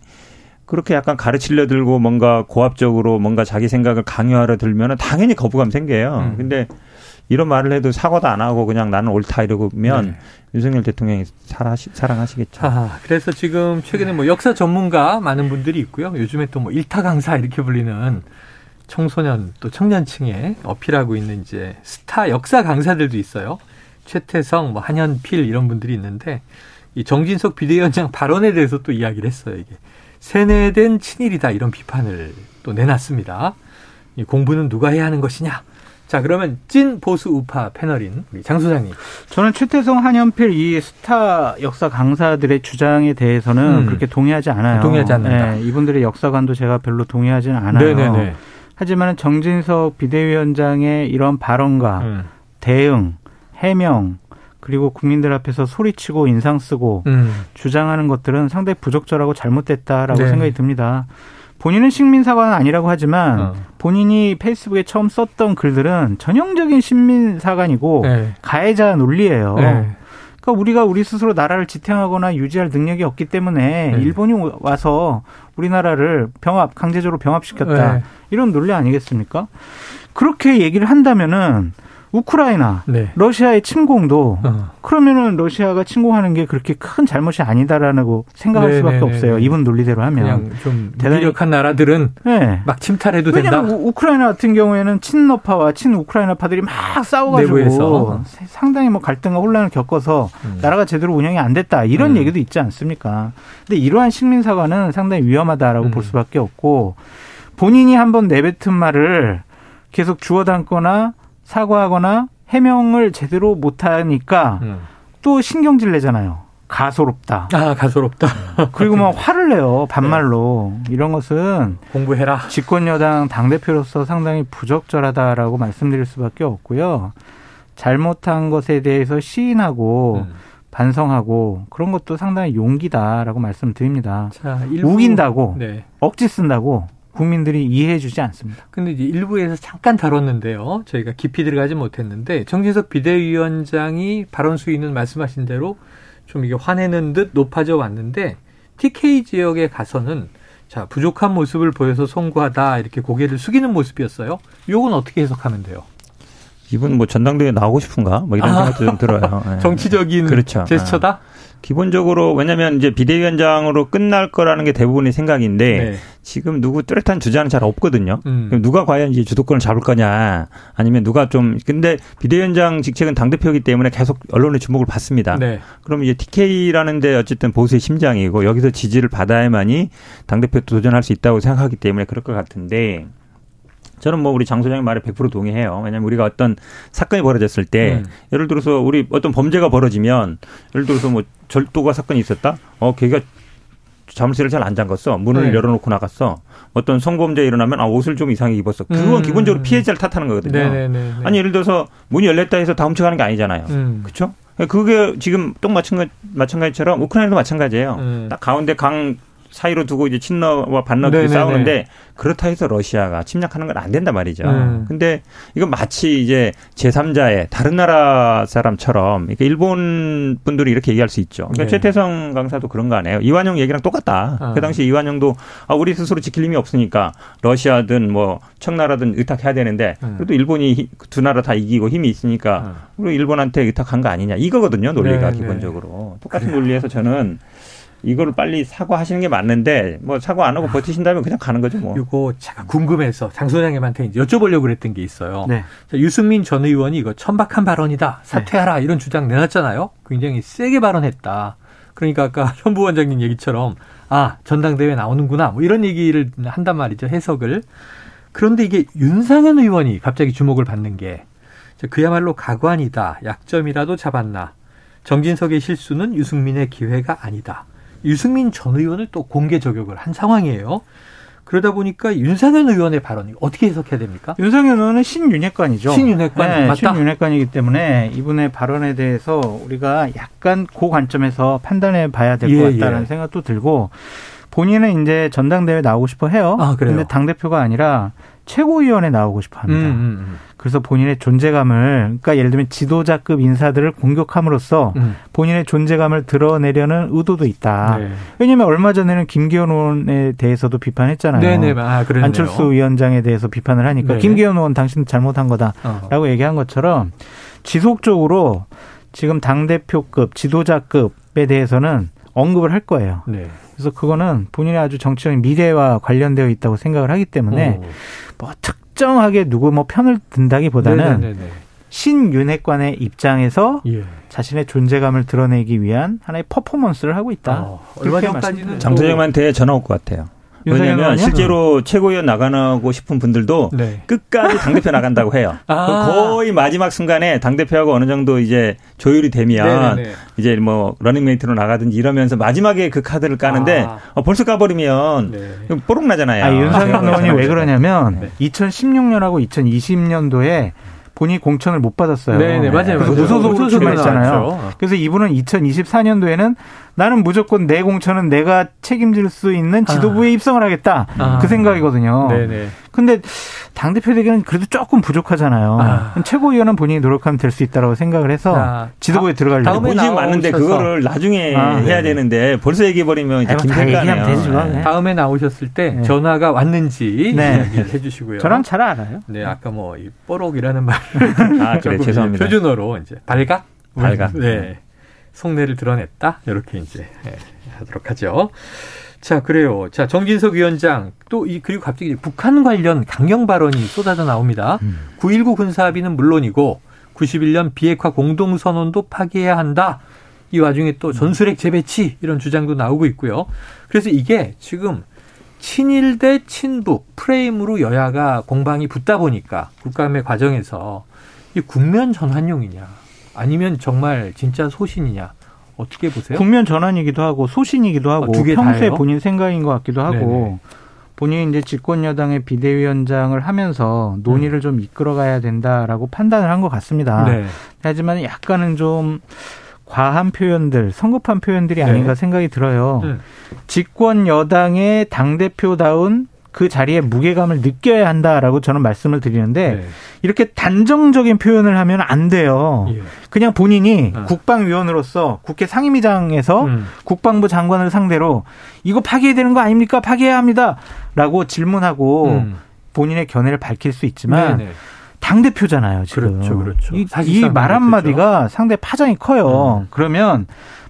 그렇게 약간 가르치려 들고 뭔가 고압적으로 뭔가 자기 생각을 강요하려 들면은 당연히 거부감 생겨요. 음. 근데 이런 말을 해도 사과도 안 하고 그냥 나는 옳다 이러면 네. 윤석열 대통령이 사랑하시, 사랑하시겠죠. 아, 그래서 지금 최근에 뭐 역사 전문가 많은 분들이 있고요. 요즘에 또 뭐 일타 강사 이렇게 불리는 청소년 또 청년층에 어필하고 있는 이제 스타 역사 강사들도 있어요. 최태성, 뭐 한현필 이런 분들이 있는데 이 정진석 비대위원장 발언에 대해서 또 이야기를 했어요. 이게 세뇌된 친일이다 이런 비판을 또 내놨습니다. 이 공부는 누가 해야 하는 것이냐? 자, 그러면 찐 보수 우파 패널인 우리 장 소장님. 저는 최태성, 한현필 이 스타 역사 강사들의 주장에 대해서는 음. 그렇게 동의하지 않아요. 동의하지 않는다. 네, 이분들의 역사관도 제가 별로 동의하지는 않아요. 네네네. 하지만 정진석 비대위원장의 이런 발언과 음. 대응, 해명, 그리고 국민들 앞에서 소리치고 인상 쓰고 음. 주장하는 것들은 상당히 부적절하고 잘못됐다라고 네. 생각이 듭니다. 본인은 식민사관은 아니라고 하지만 어. 본인이 페이스북에 처음 썼던 글들은 전형적인 식민사관이고 네. 가해자 논리예요. 네. 그러니까 우리가 우리 스스로 나라를 지탱하거나 유지할 능력이 없기 때문에 네. 일본이 와서 우리나라를 병합 강제적으로 병합시켰다 네. 이런 논리 아니겠습니까? 그렇게 얘기를 한다면은 우크라이나, 네. 러시아의 침공도 어. 그러면은 러시아가 침공하는 게 그렇게 큰 잘못이 아니다라고 생각할 네, 수밖에 네, 네 없어요. 네. 이분 논리대로 하면 그냥 좀 무기력한 나라들은 네. 막 침탈해도 된다. 우크라이나 같은 경우에는 친러파와 친우크라이나파들이 막 싸워가지고 내부에서. 상당히 뭐 갈등과 혼란을 겪어서 음. 나라가 제대로 운영이 안 됐다 이런 음. 얘기도 있지 않습니까? 근데 이러한 식민 사과는 상당히 위험하다라고 음. 볼 수밖에 없고 본인이 한번 내뱉은 말을 계속 주워 담거나 사과하거나 해명을 제대로 못하니까 음. 또 신경질 내잖아요. 가소롭다. 아, 가소롭다. 그리고 막 화를 내요. 반말로. 네. 이런 것은 공부해라. 집권 여당 당 대표로서 상당히 부적절하다라고 말씀드릴 수밖에 없고요. 잘못한 것에 대해서 시인하고 음. 반성하고 그런 것도 상당히 용기다라고 말씀드립니다. 자, 일부, 우긴다고 네. 억지 쓴다고 국민들이 이해해주지 않습니다. 근데 이제 일부에서 잠깐 다뤘는데요. 저희가 깊이 들어가지 못했는데 정진석 비대위원장이 발언 수위는 말씀하신 대로 좀 이게 화내는 듯 높아져 왔는데 TK 지역에 가서는 자 부족한 모습을 보여서 송구하다 이렇게 고개를 숙이는 모습이었어요. 요건 어떻게 해석하면 돼요? 이분 뭐 전당대회 나오고 싶은가? 뭐 이런 아. 생각도 좀 들어요. 네. *laughs* 정치적인 그렇죠. 제스처다. 네. 기본적으로 왜냐하면 이제 비대위원장으로 끝날 거라는 게 대부분의 생각인데 네. 지금 누구 뚜렷한 주장은 잘 없거든요. 음. 누가 과연 이제 주도권을 잡을 거냐 아니면 누가 좀 근데 비대위원장 직책은 당 대표이기 때문에 계속 언론의 주목을 받습니다. 네. 그럼 이제 TK라는데 어쨌든 보수의 심장이고 여기서 지지를 받아야만이 당 대표 도전할 수 있다고 생각하기 때문에 그럴 것 같은데 저는 뭐 우리 장 소장의 말에 100% 동의해요. 왜냐하면 우리가 어떤 사건이 벌어졌을 때 음. 예를 들어서 우리 어떤 범죄가 벌어지면 예를 들어서 뭐 절도가 사건이 있었다. 어, 걔가 자물쇠를 잘 안 잠갔어. 문을 네. 열어놓고 나갔어. 어떤 성범죄 일어나면 아 옷을 좀 이상하게 입었어. 그건 음. 기본적으로 피해자를 탓하는 거거든요. 네네네. 네, 네, 네. 아니 예를 들어서 문이 열렸다 해서 다 훔쳐가는 게 아니잖아요. 음. 그렇죠? 그게 지금 또 마찬가지, 마찬가지처럼 우크라이나도 마찬가지예요. 음. 딱 가운데 강 사이로 두고 이제 친러와 반러끼리 싸우는데 그렇다 해서 러시아가 침략하는 건 안 된단 말이죠. 음. 근데 이건 마치 이제 제3자의 다른 나라 사람처럼 그러니까 일본 분들이 이렇게 얘기할 수 있죠. 그러니까 네. 최태성 강사도 그런 거 아니에요. 이완용 얘기랑 똑같다. 아. 그 당시 이완용도 아, 우리 스스로 지킬 힘이 없으니까 러시아든 뭐 청나라든 의탁해야 되는데 음. 그래도 일본이 두 나라 다 이기고 힘이 있으니까 음. 우리 일본한테 의탁한 거 아니냐 이거거든요. 논리가 네, 네. 기본적으로. 네. 똑같은 논리에서 저는 이거를 빨리 사과하시는 게 맞는데 뭐 사과 안 하고 아. 버티신다면 그냥 가는 거죠 뭐. 이거 제가 궁금해서 장 소장님한테 이제 여쭤보려고 그랬던 게 있어요. 네. 자, 유승민 전 의원이 이거 천박한 발언이다 사퇴하라 네. 이런 주장 내놨잖아요. 굉장히 세게 발언했다. 그러니까 아까 *laughs* 현 부원장님 얘기처럼 아 전당대회 나오는구나 뭐 이런 얘기를 한단 말이죠 해석을. 그런데 이게 윤상현 의원이 갑자기 주목을 받는 게 그야말로 가관이다 약점이라도 잡았나 정진석의 실수는 유승민의 기회가 아니다. 유승민 전 의원을 또 공개 저격을 한 상황이에요. 그러다 보니까 윤상현 의원의 발언이 어떻게 해석해야 됩니까? 윤상현 의원은 신윤핵관이죠. 신윤핵관 네, 맞다. 신윤핵관이기 때문에 이분의 발언에 대해서 우리가 약간 그 관점에서 판단해 봐야 될것 예, 같다는 예. 생각도 들고 본인은 이제 전당대회 나오고 싶어 해요. 아, 그래요? 근데 당 대표가 아니라 최고위원회 나오고 싶어 합니다. 음, 음, 음. 그래서 본인의 존재감을 그러니까 예를 들면 지도자급 인사들을 공격함으로써 음. 본인의 존재감을 드러내려는 의도도 있다. 네. 왜냐하면 얼마 전에는 김기현 의원에 대해서도 비판했잖아요. 네네. 네. 아, 안철수 위원장에 대해서 비판을 하니까 네. 김기현 의원 당신 잘못한 거다라고 어. 얘기한 것처럼 지속적으로 지금 당 대표급 지도자급에 대해서는 언급을 할 거예요. 네. 그래서 그거는 본인의 아주 정치적인 미래와 관련되어 있다고 생각을 하기 때문에 오. 뭐 특정하게 누구 뭐 편을 든다기보다는 네네네네. 신윤핵관의 입장에서 예. 자신의 존재감을 드러내기 위한 하나의 퍼포먼스를 하고 있다. 어, 얼마 전까지는 장소장한테 전화 올 것 같아요. 왜냐하면 실제로 최고위원 나가고 싶은 분들도 네. 끝까지 당대표 나간다고 해요. *laughs* 아. 거의 마지막 순간에 당대표하고 어느 정도 이제 조율이 되면 네네네. 이제 뭐 러닝메이트로 나가든지 이러면서 마지막에 그 카드를 까는데 아. 어, 벌써 까버리면 네. 뽀록 나잖아요. 아, 윤석열 의원이 왜 그러냐면 네. 2016년하고 2020년도에 본인이 공천을 못 받았어요. 네, 네, 맞아요. 그래서 무소속으로 출마했잖아요. 그래서 이분은 2024년도에는 나는 무조건 내 공천은 내가 책임질 수 있는 지도부에 아. 입성을 하겠다. 아. 그 생각이거든요. 네네. 네. 근데 당대표 되기는 그래도 조금 부족하잖아요. 아. 최고위원은 본인이 노력하면 될 수 있다고 생각을 해서 아. 지도부에 들어가려고. 본인 맞는데 그거를 나중에 아. 해야 되는데 벌써 얘기해버리면 이제 김생가네요. 되지 뭐. 네. 다음에 나오셨을 때 네. 전화가 왔는지 네. 해주시고요. 저랑 잘 알아요. 네, 아까 뭐 이 뽀록이라는 말을 아, 그래, 죄송합니다. 표준어로 이제 발각? 발각. 네. 속내를 드러냈다. 이렇게 이제 네, 하도록 하죠. 자, 그래요. 자, 정진석 위원장 또 이 그리고 갑자기 북한 관련 강경 발언이 쏟아져 나옵니다. 음. 9.19 군사 합의는 물론이고 91년 비핵화 공동선언도 파기해야 한다. 이 와중에 또 전술핵 재배치 이런 주장도 나오고 있고요. 그래서 이게 지금 친일 대 친북 프레임으로 여야가 공방이 붙다 보니까 국감의 과정에서 이 국면 전환용이냐 아니면 정말 진짜 소신이냐 어떻게 보세요? 국면 전환이기도 하고 소신이기도 하고 어, 평소에 다예요? 본인 생각인 것 같기도 하고 네네. 본인이 이제 집권 여당의 비대위원장을 하면서 논의를 음. 좀 이끌어가야 된다라고 판단을 한 것 같습니다. 네. 하지만 약간은 좀 과한 표현들, 성급한 표현들이 아닌가 네. 생각이 들어요. 네. 집권 여당의 당 대표다운 그 자리에 무게감을 느껴야 한다라고 저는 말씀을 드리는데 네. 이렇게 단정적인 표현을 하면 안 돼요. 예. 그냥 본인이 아. 국방위원으로서 국회 상임위장에서 음. 국방부 장관을 상대로 이거 파기해야 되는 거 아닙니까? 파기해야 합니다라고 질문하고 음. 본인의 견해를 밝힐 수 있지만 네네. 당 대표잖아요 지금. 그렇죠, 그렇죠. 이 말 한마디가 상대 파장이 커요. 음. 그러면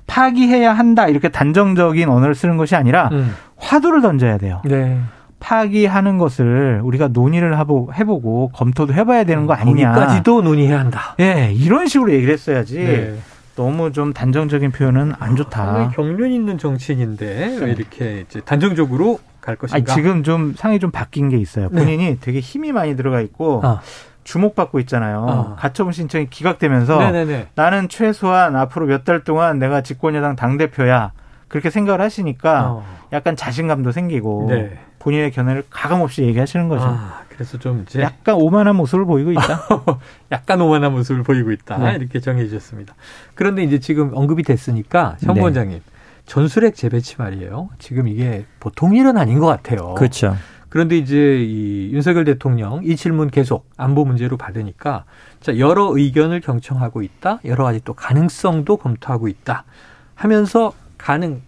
파기해야 한다 이렇게 단정적인 언어를 쓰는 것이 아니라 음. 화두를 던져야 돼요. 네. 파기하는 것을 우리가 논의를 해보고 검토도 해봐야 되는 거 아니냐. 거기까지도 논의해야 한다. 예, 네, 이런 식으로 얘기를 했어야지. 네. 너무 좀 단정적인 표현은 안 좋다. 아, 경륜 있는 정치인인데 왜 이렇게 이제 단정적으로 갈 것인가? 아니, 지금 좀 상이 좀 바뀐 게 있어요. 네. 본인이 네. 되게 힘이 많이 들어가 있고 아. 주목받고 있잖아요. 아. 가처분 신청이 기각되면서 네네네. 나는 최소한 앞으로 몇 달 동안 내가 집권여당 당 대표야. 그렇게 생각을 하시니까 어. 약간 자신감도 생기고 네. 본인의 견해를 가감없이 얘기하시는 거죠. 아, 그래서 좀 이제 약간 오만한 모습을 보이고 있다. *laughs* 약간 오만한 모습을 보이고 있다. 네. 이렇게 정해 주셨습니다. 그런데 이제 지금 언급이 됐으니까 정 네. 원장님 전술핵 재배치 말이에요. 지금 이게 보통 일은 아닌 것 같아요. 그렇죠. 그런데 이제 이 윤석열 대통령 이 질문 계속 안보 문제로 받으니까 자 여러 의견을 경청하고 있다. 여러 가지 또 가능성도 검토하고 있다. 하면서 가능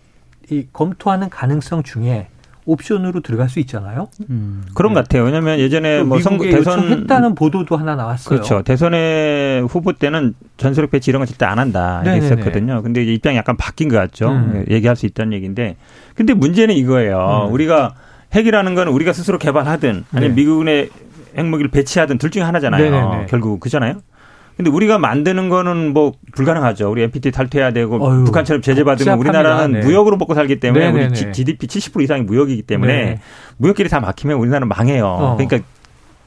이 검토하는 가능성 중에 옵션으로 들어갈 수 있잖아요. 음. 그런 것 같아요. 왜냐하면 예전에 뭐 선거 대선 했다는 보도도 하나 나왔어요. 그렇죠. 대선의 후보 때는 전술핵 배치 이런 거 절대 안 한다 했었거든요. 근데 이제 입장이 약간 바뀐 것 같죠. 음. 얘기할 수 있다는 얘기인데, 근데 문제는 이거예요. 음. 우리가 핵이라는 건 우리가 스스로 개발하든 아니면 네. 미국의 핵무기를 배치하든 둘 중에 하나잖아요. 네네네. 결국 그잖아요. 근데 우리가 만드는 거는 뭐 불가능하죠. 우리 NPT 탈퇴해야 되고 어휴, 북한처럼 제재 받으면 우리나라는 네. 무역으로 먹고 살기 때문에 네네네. 우리 GDP 70% 이상이 무역이기 때문에 네. 무역길이 다 막히면 우리나라는 망해요. 어. 그러니까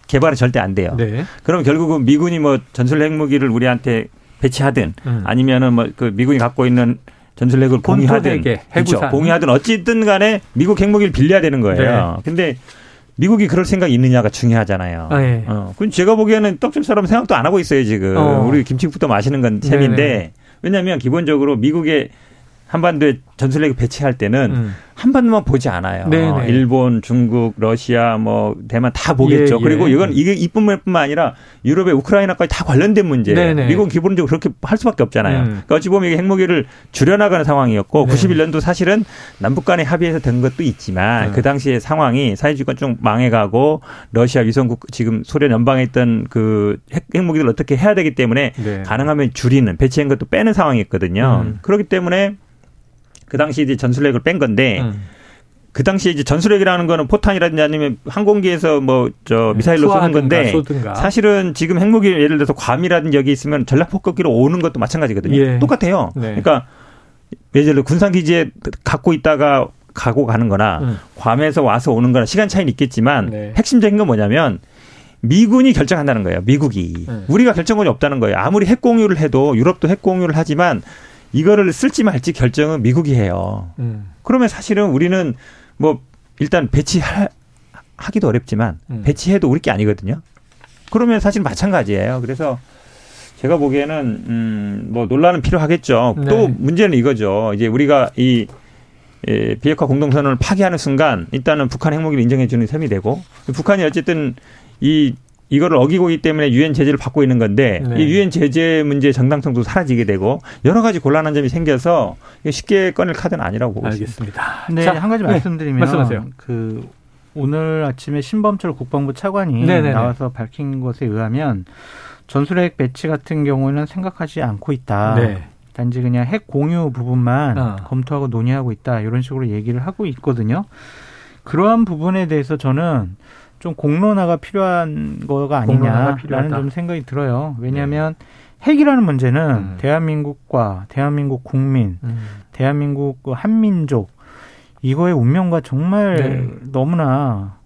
개발은 절대 안 돼요. 네. 그럼 결국은 미군이 뭐 전술 핵무기를 우리한테 배치하든 음. 아니면은 뭐 그 미군이 갖고 있는 전술 핵을 공유하든 그렇죠. 공유하든 어찌든 간에 미국 핵무기를 빌려야 되는 거예요. 네. 근데 미국이 그럴 생각이 있느냐가 중요하잖아요. 아, 예. 어, 그럼 제가 보기에는 사람 생각도 안 하고 있어요 지금. 어. 우리 김치국도 마시는 건 셈인데 왜냐하면 기본적으로 미국의 한반도에 전술핵 배치할 때는 음. 한반도만 보지 않아요. 네네. 일본, 중국, 러시아, 뭐 대만 다 보겠죠. 예, 예. 그리고 이건 이게 이뿐만 아니라 유럽의 우크라이나까지 다 관련된 문제예요. 네네. 미국은 기본적으로 그렇게 할 수밖에 없잖아요. 음. 그러니까 어찌 보면 이게 핵무기를 줄여나가는 상황이었고 네. 91년도 사실은 남북 간의 합의에서 된 것도 있지만 음. 그 당시의 상황이 사회주의가 좀 망해가고 러시아 위성국 지금 소련 연방에 있던 그 핵, 핵무기를 어떻게 해야 되기 때문에 네. 가능하면 줄이는 배치한 것도 빼는 상황이었거든요. 음. 그렇기 때문에 그 당시 이제 전술핵을 뺀 건데 음. 그 당시에 이제 전술핵이라는 거는 포탄이라든지 아니면 항공기에서 뭐저 네, 미사일로 쏘는 건데 쏘든가. 사실은 지금 핵무기 예를 들어서 괌이라든지 여기 있으면 전략 폭격기로 오는 것도 마찬가지거든요. 예. 똑같아요. 네. 그러니까 예를 들어 군산 기지에 갖고 있다가 가고 가는 거나 음. 괌에서 와서 오는 거나 시간 차이는 있겠지만 네. 핵심적인 건 뭐냐면 미군이 결정한다는 거예요. 미국이. 음. 우리가 결정권이 없다는 거예요. 아무리 핵 공유를 해도 유럽도 핵 공유를 하지만 이거를 쓸지 말지 결정은 미국이 해요. 음. 그러면 사실은 우리는 뭐 일단 배치하기도 어렵지만 음. 배치해도 우리 게 아니거든요. 그러면 사실 마찬가지예요. 그래서 제가 보기에는 음뭐 논란은 필요하겠죠. 네. 또 문제는 이거죠. 이제 우리가 이 예, 비핵화 공동선언을 파기하는 순간 일단은 북한 핵무기를 인정해 주는 셈이 되고 북한이 어쨌든 이 이거를 어기고 있기 때문에 유엔 제재를 받고 있는 건데 네. 이 유엔 제재 문제 정당성도 사라지게 되고 여러 가지 곤란한 점이 생겨서 쉽게 꺼낼 카드는 아니라고 보고 알겠습니다. 있습니다. 네, 자, 한 가지 네. 말씀드리면 말씀하세요. 그 오늘 아침에 신범철 국방부 차관이 네네네. 네, 네. 나와서 밝힌 것에 의하면 전술핵 배치 같은 경우는 생각하지 않고 있다. 네. 단지 그냥 핵 공유 부분만 어. 검토하고 논의하고 있다. 이런 식으로 얘기를 하고 있거든요. 그러한 부분에 대해서 저는 좀 공론화가 필요한 거가 아니냐라는 좀 생각이 들어요. 왜냐하면 네. 핵이라는 문제는 음. 대한민국과 대한민국 국민, 음. 대한민국 그 한민족 이거의 운명과 정말 네. 너무나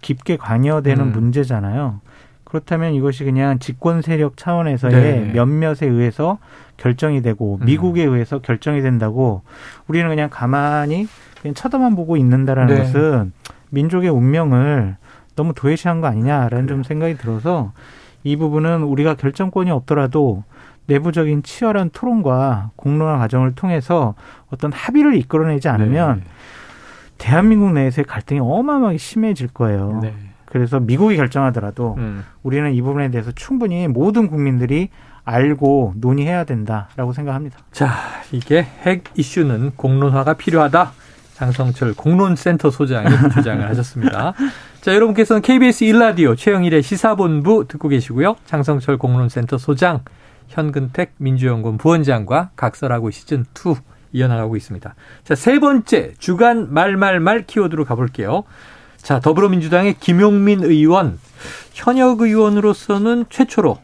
깊게 관여되는 음. 문제잖아요. 그렇다면 이것이 그냥 집권 세력 차원에서의 네. 몇몇에 의해서 결정이 되고 음. 미국에 의해서 결정이 된다고 우리는 그냥 가만히 그냥 쳐다만 보고 있는다라는 네. 것은 민족의 운명을 너무 도외시한 거 아니냐라는 좀 생각이 들어서 이 부분은 우리가 결정권이 없더라도 내부적인 치열한 토론과 공론화 과정을 통해서 어떤 합의를 이끌어내지 않으면 네. 대한민국 내에서의 갈등이 어마어마하게 심해질 거예요. 네. 그래서 미국이 결정하더라도 음. 우리는 이 부분에 대해서 충분히 모든 국민들이 알고 논의해야 된다라고 생각합니다. 자, 이게 핵 이슈는 공론화가 필요하다. 장성철 공론센터 소장이 주장을 하셨습니다. *laughs* 자, 여러분께서는 KBS 1라디오 최영일의 시사본부 듣고 계시고요. 장성철 공론센터 소장, 현근택 민주연구원 부원장과 각설하고 시즌2 이어나가고 있습니다. 자, 세 번째 주간 말말말 키워드로 가볼게요. 자, 더불어민주당의 김용민 의원, 현역 의원으로서는 최초로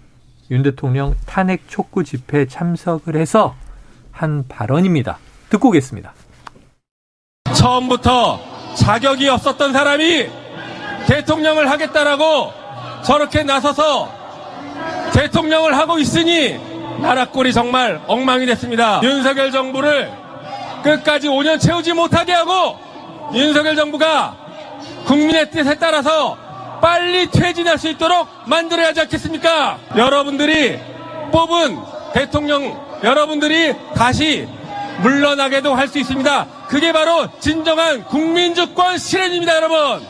윤 대통령 탄핵 촉구 집회에 참석을 해서 한 발언입니다. 듣고 오겠습니다. 처음부터 자격이 없었던 사람이 대통령을 하겠다라고 저렇게 나서서 대통령을 하고 있으니 나라 꼴이 정말 엉망이 됐습니다. 윤석열 정부를 끝까지 5년 채우지 못하게 하고 윤석열 정부가 국민의 뜻에 따라서 빨리 퇴진할 수 있도록 만들어야 하지 않겠습니까? 여러분들이 뽑은 대통령 여러분들이 다시 물러나게도 할 수 있습니다. 그게 바로 진정한 국민주권 실현입니다, 여러분.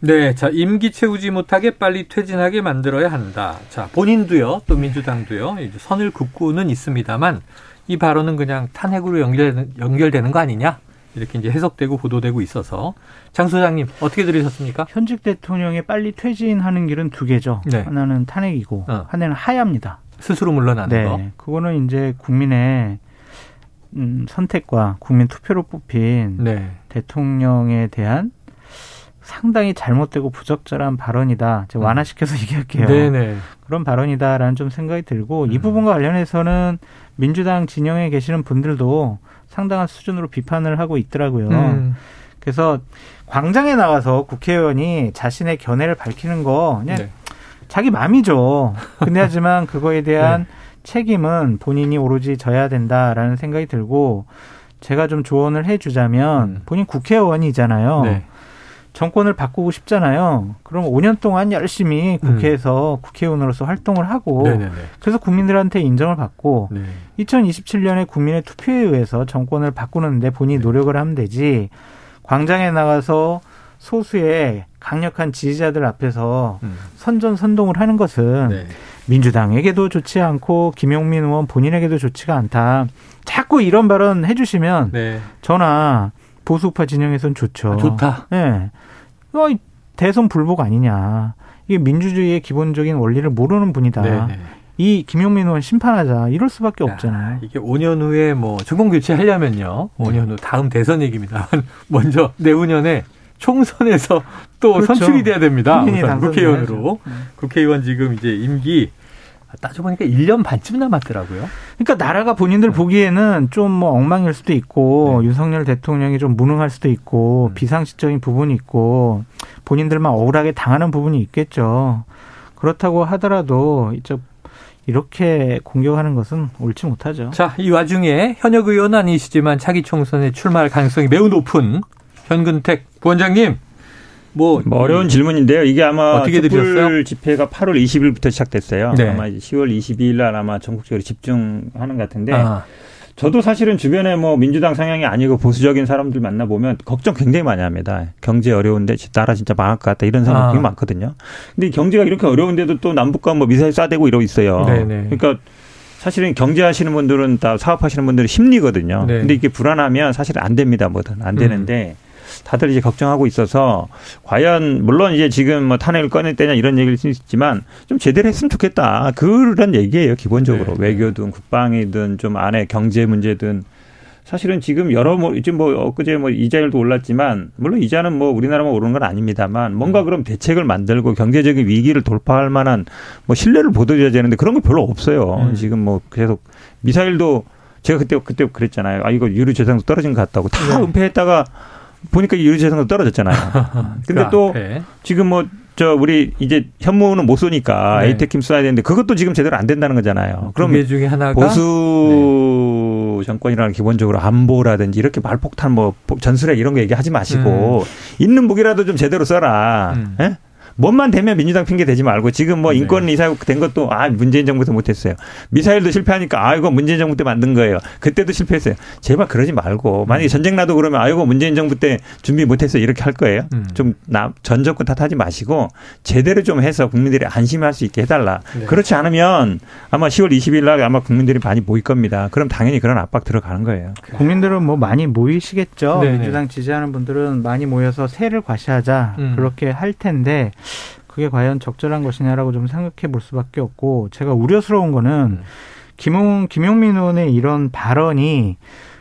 네, 자 임기 채우지 못하게 빨리 퇴진하게 만들어야 한다. 자 본인도요, 또 민주당도요, 이제 선을 긋고는 있습니다만 이 발언은 그냥 탄핵으로 연결되는, 연결되는 거 아니냐 이렇게 이제 해석되고 보도되고 있어서 장 소장님 어떻게 들으셨습니까? 현직 대통령이 빨리 퇴진하는 길은 두 개죠. 네. 하나는 탄핵이고 어. 하나는 하야입니다. 스스로 물러나는 네. 거. 그거는 이제 국민의 음, 선택과 국민 투표로 뽑힌 네. 대통령에 대한 상당히 잘못되고 부적절한 발언이다. 제가 음. 완화시켜서 *laughs* 얘기할게요. 네네. 그런 발언이다라는 좀 생각이 들고 음. 이 부분과 관련해서는 민주당 진영에 계시는 분들도 상당한 수준으로 비판을 하고 있더라고요. 음. 그래서 광장에 나가서 국회의원이 자신의 견해를 밝히는 거 그냥 네. 자기 마음이죠. 근데 하지만 그거에 대한 네. 책임은 본인이 오로지 져야 된다라는 생각이 들고 제가 좀 조언을 해주자면 음. 본인 국회의원이잖아요. 네. 정권을 바꾸고 싶잖아요. 그럼 5년 동안 열심히 국회에서 음. 국회의원으로서 활동을 하고 네네네. 그래서 국민들한테 인정을 받고 네. 2027년에 국민의 투표에 의해서 정권을 바꾸는데 본인이 네. 노력을 하면 되지 광장에 나가서 소수의 강력한 지지자들 앞에서 음. 선전선동을 하는 것은 네. 민주당에게도 좋지 않고 김용민 의원 본인에게도 좋지가 않다. 자꾸 이런 발언 해주시면 네. 저나 보수파 진영에선 좋죠. 아, 좋다. 예. 네. 어, 대선 불복 아니냐. 이게 민주주의의 기본적인 원리를 모르는 분이다. 네네. 네. 이 김용민 의원 심판하자 이럴 수밖에 없잖아요. 이게 5년 후에 뭐 정권 교체 하려면요. 5년 후 다음 대선 얘기입니다. *laughs* 먼저 내후년에 총선에서 *laughs* 또 그렇죠. 선출이 돼야 됩니다. 국회의원으로. 네. 국회의원 지금 이제 임기 따져보니까 1년 반쯤 남았더라고요. 그러니까 나라가 본인들 네. 보기에는 좀 뭐 엉망일 수도 있고 네. 윤석열 대통령이 좀 무능할 수도 있고 음. 비상식적인 부분이 있고 본인들만 억울하게 당하는 부분이 있겠죠. 그렇다고 하더라도 이쪽 이렇게 공격하는 것은 옳지 못하죠. 자, 이 와중에 현역 의원 아니시지만 차기 총선에 출마할 가능성이 매우 높은 현근택 부원장님 뭐, 뭐 어려운 질문인데요. 이게 아마 어떻게 들으셨어요? 집회가 8월 20일부터 시작됐어요. 네. 아마 10월 22일 날 아마 전국적으로 집중하는 것 같은데 아. 저도 사실은 주변에 뭐 민주당 성향이 아니고 보수적인 사람들 만나 보면 걱정 굉장히 많이 합니다. 경제 어려운데 나라 진짜 망할 것 같다 이런 생각 아. 굉장히 많거든요. 근데 경제가 이렇게 어려운데도 또 남북과 뭐 미사일 쏴대고 이러고 있어요. 네네. 그러니까 사실은 경제하시는 분들은 다 사업하시는 분들은 심리거든요. 네. 근데 이게 불안하면 사실 안 됩니다. 뭐든 안 되는데 음. 다들 이제 걱정하고 있어서 과연 물론 이제 지금 뭐 탄핵을 꺼낼 때냐 이런 얘기를 수 있지만 좀 제대로 했으면 좋겠다 그런 얘기예요 기본적으로 네. 외교든 국방이든 좀 안에 경제 문제든 사실은 지금 여러 뭐 지금 뭐 엊그제 뭐 이자율도 올랐지만 물론 이자는 뭐 우리나라만 오르는 건 아닙니다만 뭔가 음. 그럼 대책을 만들고 경제적인 위기를 돌파할 만한 뭐 신뢰를 보도해야 되는데 그런 거 별로 없어요. 음. 지금 뭐 계속 미사일도 제가 그때 그때 그랬잖아요. 아 이거 유류 재산도 떨어진 것 같다고 다 네. 은폐했다가 보니까 유류 재산도 떨어졌잖아요. *laughs* 근데 또 앞에. 지금 뭐 저 우리 이제 현무는 못 쏘니까 네. 에이테킴 쏴야 되는데 그것도 지금 제대로 안 된다는 거잖아요. 그럼 중에 하나가 보수 네. 정권이라는 기본적으로 안보라든지 이렇게 말폭탄 뭐 전술핵 이런 거 얘기하지 마시고 음. 있는 무기라도 좀 제대로 써라. 음. 예? 뭔만 되면 민주당 핑계 대지 말고 지금 뭐 네. 인권 이사 된 것도 아 문재인 정부 때 못했어요. 미사일도 실패하니까 아 이거 문재인 정부 때 만든 거예요. 그때도 실패했어요. 제발 그러지 말고 만약에 음. 전쟁 나도 그러면 아 이거 문재인 정부 때 준비 못했어요 이렇게 할 거예요. 음. 좀전 정권 탓하지 마시고 제대로 좀 해서 국민들이 안심할 수 있게 해달라. 네. 그렇지 않으면 아마 10월 20일 날 아마 국민들이 많이 모일 겁니다. 그럼 당연히 그런 압박 들어가는 거예요. 국민들은 뭐 많이 모이시겠죠. 네 민주당 지지하는 분들은 많이 모여서 세를 과시하자 음. 그렇게 할 텐데 그게 과연 적절한 것이냐라고 좀 생각해 볼 수밖에 없고 제가 우려스러운 거는 음. 김용, 김용민 의원의 이런 발언이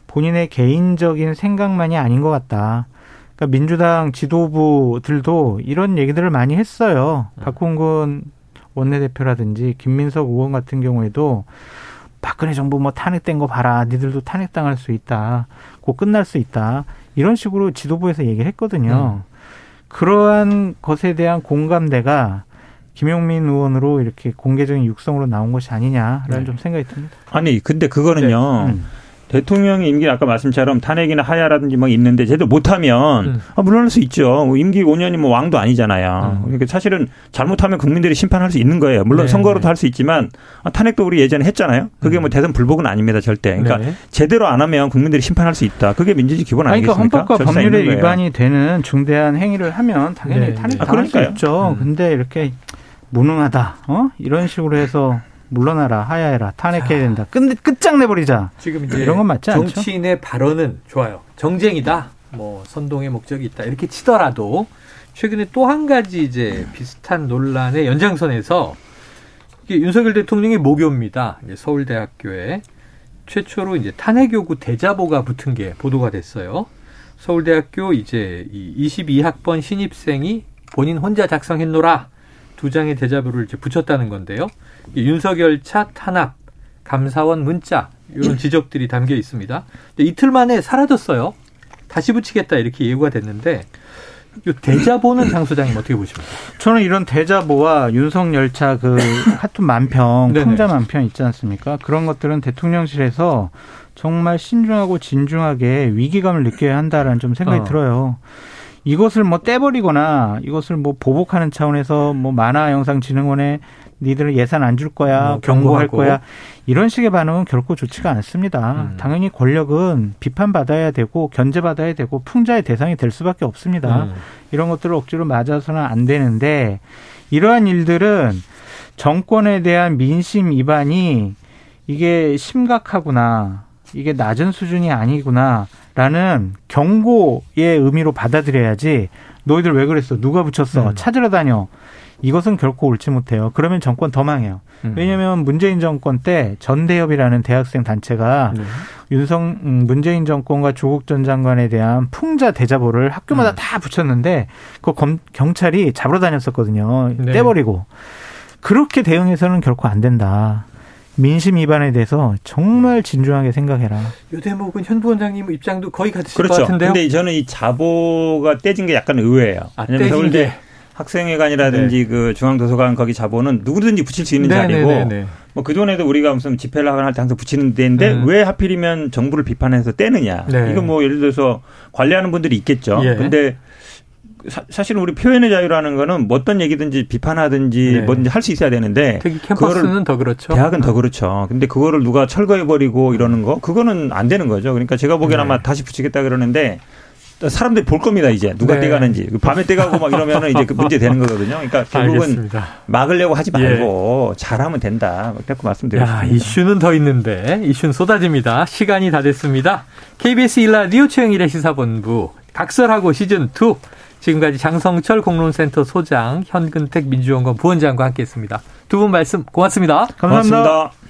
본인의 개인적인 생각만이 아닌 것 같다. 그러니까 민주당 지도부들도 이런 얘기들을 많이 했어요. 음. 박홍근 원내대표라든지 김민석 의원 같은 경우에도 박근혜 정부 뭐 탄핵된 거 봐라. 니들도 탄핵당할 수 있다. 곧 끝날 수 있다. 이런 식으로 지도부에서 얘기를 했거든요. 음. 그러한 것에 대한 공감대가 김용민 의원으로 이렇게 공개적인 육성으로 나온 것이 아니냐라는 네. 좀 생각이 듭니다. 아니, 근데 그거는요. 네. 음. 대통령의 임기 아까 말씀처럼 탄핵이나 하야라든지 뭐 있는데 제대로 못하면 음. 아, 물러날 수 있죠. 임기 5년이 뭐 왕도 아니잖아요. 음. 그러니까 사실은 잘못하면 국민들이 심판할 수 있는 거예요. 물론 네. 선거로도 할 수 있지만 아, 탄핵도 우리 예전에 했잖아요. 그게 뭐 음. 대선 불복은 아닙니다 절대. 그러니까 네. 제대로 안 하면 국민들이 심판할 수 있다. 그게 민주주의 기본 아니겠습니까? 그러니까 헌법과 법률에 위반이 되는 중대한 행위를 하면 당연히 네. 탄핵 당할 아, 수 있죠. 음. 근데 이렇게 무능하다. 어? 이런 식으로 해서 물러나라, 하야해라, 탄핵해야 된다. 끝 끝장내버리자. 지금 이제 이런 건 맞지 않죠? 정치인의 발언은 좋아요. 정쟁이다. 뭐 선동의 목적이 있다. 이렇게 치더라도 최근에 또 한 가지 이제 비슷한 논란의 연장선에서 이게 윤석열 대통령의 모교입니다. 서울대학교에 최초로 이제 탄핵 요구 대자보가 붙은 게 보도가 됐어요. 서울대학교 이제 이 22학번 신입생이 본인 혼자 작성했노라 두 장의 대자보를 이제 붙였다는 건데요. 윤석열 차 탄압 감사원 문자 이런 지적들이 담겨 있습니다. 이틀 만에 사라졌어요. 다시 붙이겠다 이렇게 예고가 됐는데 이 대자보는 장 소장님 어떻게 보십니까? 저는 이런 대자보와 윤석열차 그 *laughs* 카툰 만평, 풍자 만평 있지 않습니까? 그런 것들은 대통령실에서 정말 신중하고 진중하게 위기감을 느껴야 한다라는 좀 생각이 어. 들어요. 이것을 뭐 떼버리거나 이것을 뭐 보복하는 차원에서 뭐 만화영상진흥원에 니들 예산 안 줄 거야, 뭐 경고할 거야. 이런 식의 반응은 결코 좋지가 않습니다. 음. 당연히 권력은 비판받아야 되고 견제받아야 되고 풍자의 대상이 될 수밖에 없습니다. 음. 이런 것들을 억지로 맞아서는 안 되는데 이러한 일들은 정권에 대한 민심 위반이 이게 심각하구나. 이게 낮은 수준이 아니구나 라는 경고의 의미로 받아들여야지 너희들 왜 그랬어? 누가 붙였어? 음. 찾으러 다녀. 이것은 결코 옳지 못해요. 그러면 정권 더 망해요. 음. 왜냐하면 문재인 정권 때 전대협이라는 대학생 단체가 네. 윤성 음, 문재인 정권과 조국 전 장관에 대한 풍자 대자보를 학교마다 음. 다 붙였는데 그 검, 경찰이 잡으러 다녔었거든요. 네. 떼버리고 그렇게 대응해서는 결코 안 된다. 민심 위반에 대해서 정말 진중하게 생각해라. 요 대목은 현 부원장님 입장도 거의 같으실 그렇죠. 것 같은데요. 근데 저는 이 자보가 떼진 게 약간 의외예요. 아, 왜냐면 서울대 학생회관이라든지 네. 그 중앙도서관 거기 자보는 누구든지 붙일 수 있는 네, 자리고 네, 네, 네. 뭐 그전에도 우리가 무슨 집회를 하거나 할 때 항상 붙이는 데인데 음. 왜 하필이면 정부를 비판해서 떼느냐. 네. 이거 뭐 예를 들어서 관리하는 분들이 있겠죠. 예. 근데 사, 실은 우리 표현의 자유라는 거는 뭐 어떤 얘기든지 비판하든지 네. 뭐든지 할 수 있어야 되는데 특히 캠퍼스는 더 그렇죠. 대학은 더 그렇죠. 근데 그거를 누가 철거해 버리고 이러는 거 그거는 안 되는 거죠. 그러니까 제가 보기에는 네. 아마 다시 붙이겠다 그러는데 사람들이 볼 겁니다 이제 누가 네. 떼가는지 밤에 떼가고 막 이러면은 이제 그 문제 되는 거거든요. 그러니까 *laughs* 결국은 알겠습니다. 막으려고 하지 말고 예. 잘하면 된다. 자꾸 말씀드렸습니다. 이슈는 더 있는데 이슈는 쏟아집니다. 시간이 다 됐습니다. KBS 일라디오 최영일의 시사본부 각설하고 시즌 2 지금까지 장성철 공론센터 소장 현근택 민주연구원 부원장과 함께했습니다. 두 분 말씀 고맙습니다 감사합니다. 고맙습니다.